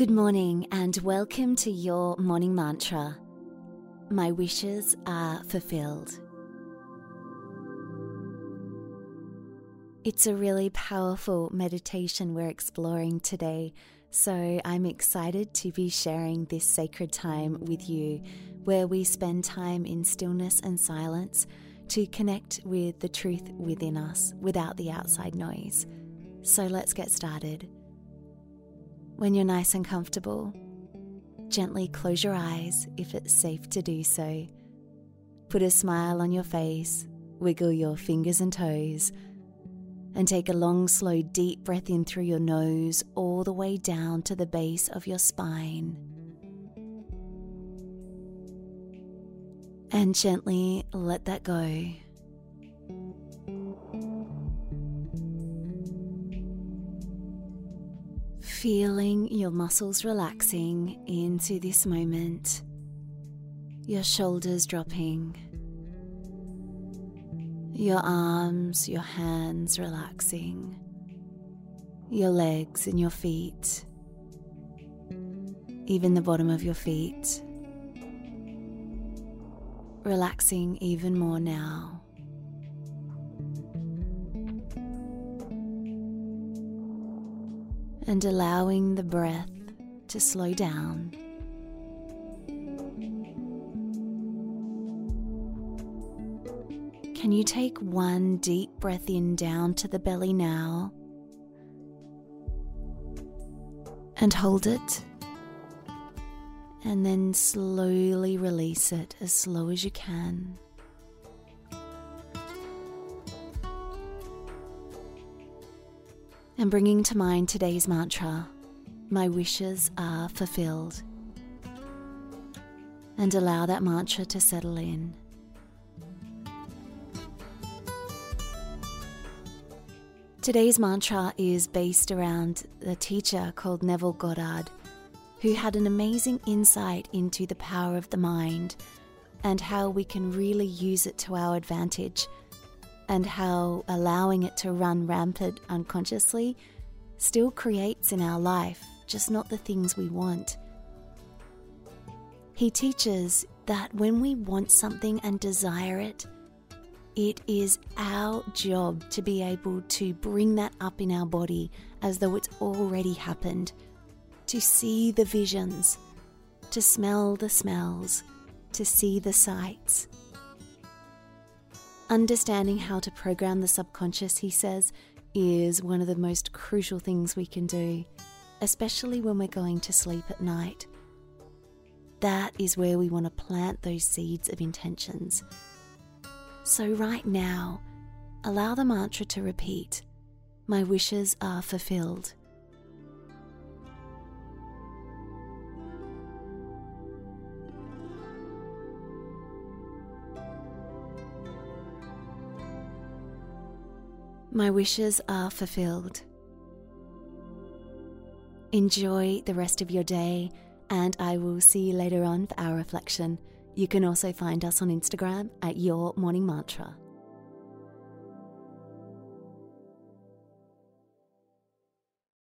Good morning and welcome to your morning mantra. My wishes are fulfilled. It's a really powerful meditation we're exploring today, so I'm excited to be sharing this sacred time with you where we spend time in stillness and silence to connect with the truth within us without the outside noise. So let's get started. When you're nice and comfortable, gently close your eyes if it's safe to do so. Put a smile on your face, wiggle your fingers and toes, and take a long, slow, deep breath in through your nose all the way down to the base of your spine. And gently let that go. Feeling your muscles relaxing into this moment, your shoulders dropping, your arms, your hands relaxing, your legs and your feet, even the bottom of your feet, relaxing even more now. And allowing the breath to slow down. Can you take one deep breath in down to the belly now? And hold it. And then slowly release it as slow as you can. And bringing to mind today's mantra My wishes are fulfilled. And allow that mantra to settle in. Today's mantra is based around a teacher called Neville Goddard, who had an amazing insight into the power of the mind and how we can really use it to our advantage and how allowing it to run rampant unconsciously still creates in our life just not the things we want. He teaches that when we want something and desire it, it is our job to be able to bring that up in our body as though it's already happened, to see the visions, to smell the smells, to see the sights Understanding how to program the subconscious, he says, is one of the most crucial things we can do, especially when we're going to sleep at night. That is where we want to plant those seeds of intentions. So, right now, allow the mantra to repeat My wishes are fulfilled. My wishes are fulfilled. Enjoy the rest of your day, and I will see you later on for our reflection. You can also find us on Instagram at Your Morning Mantra.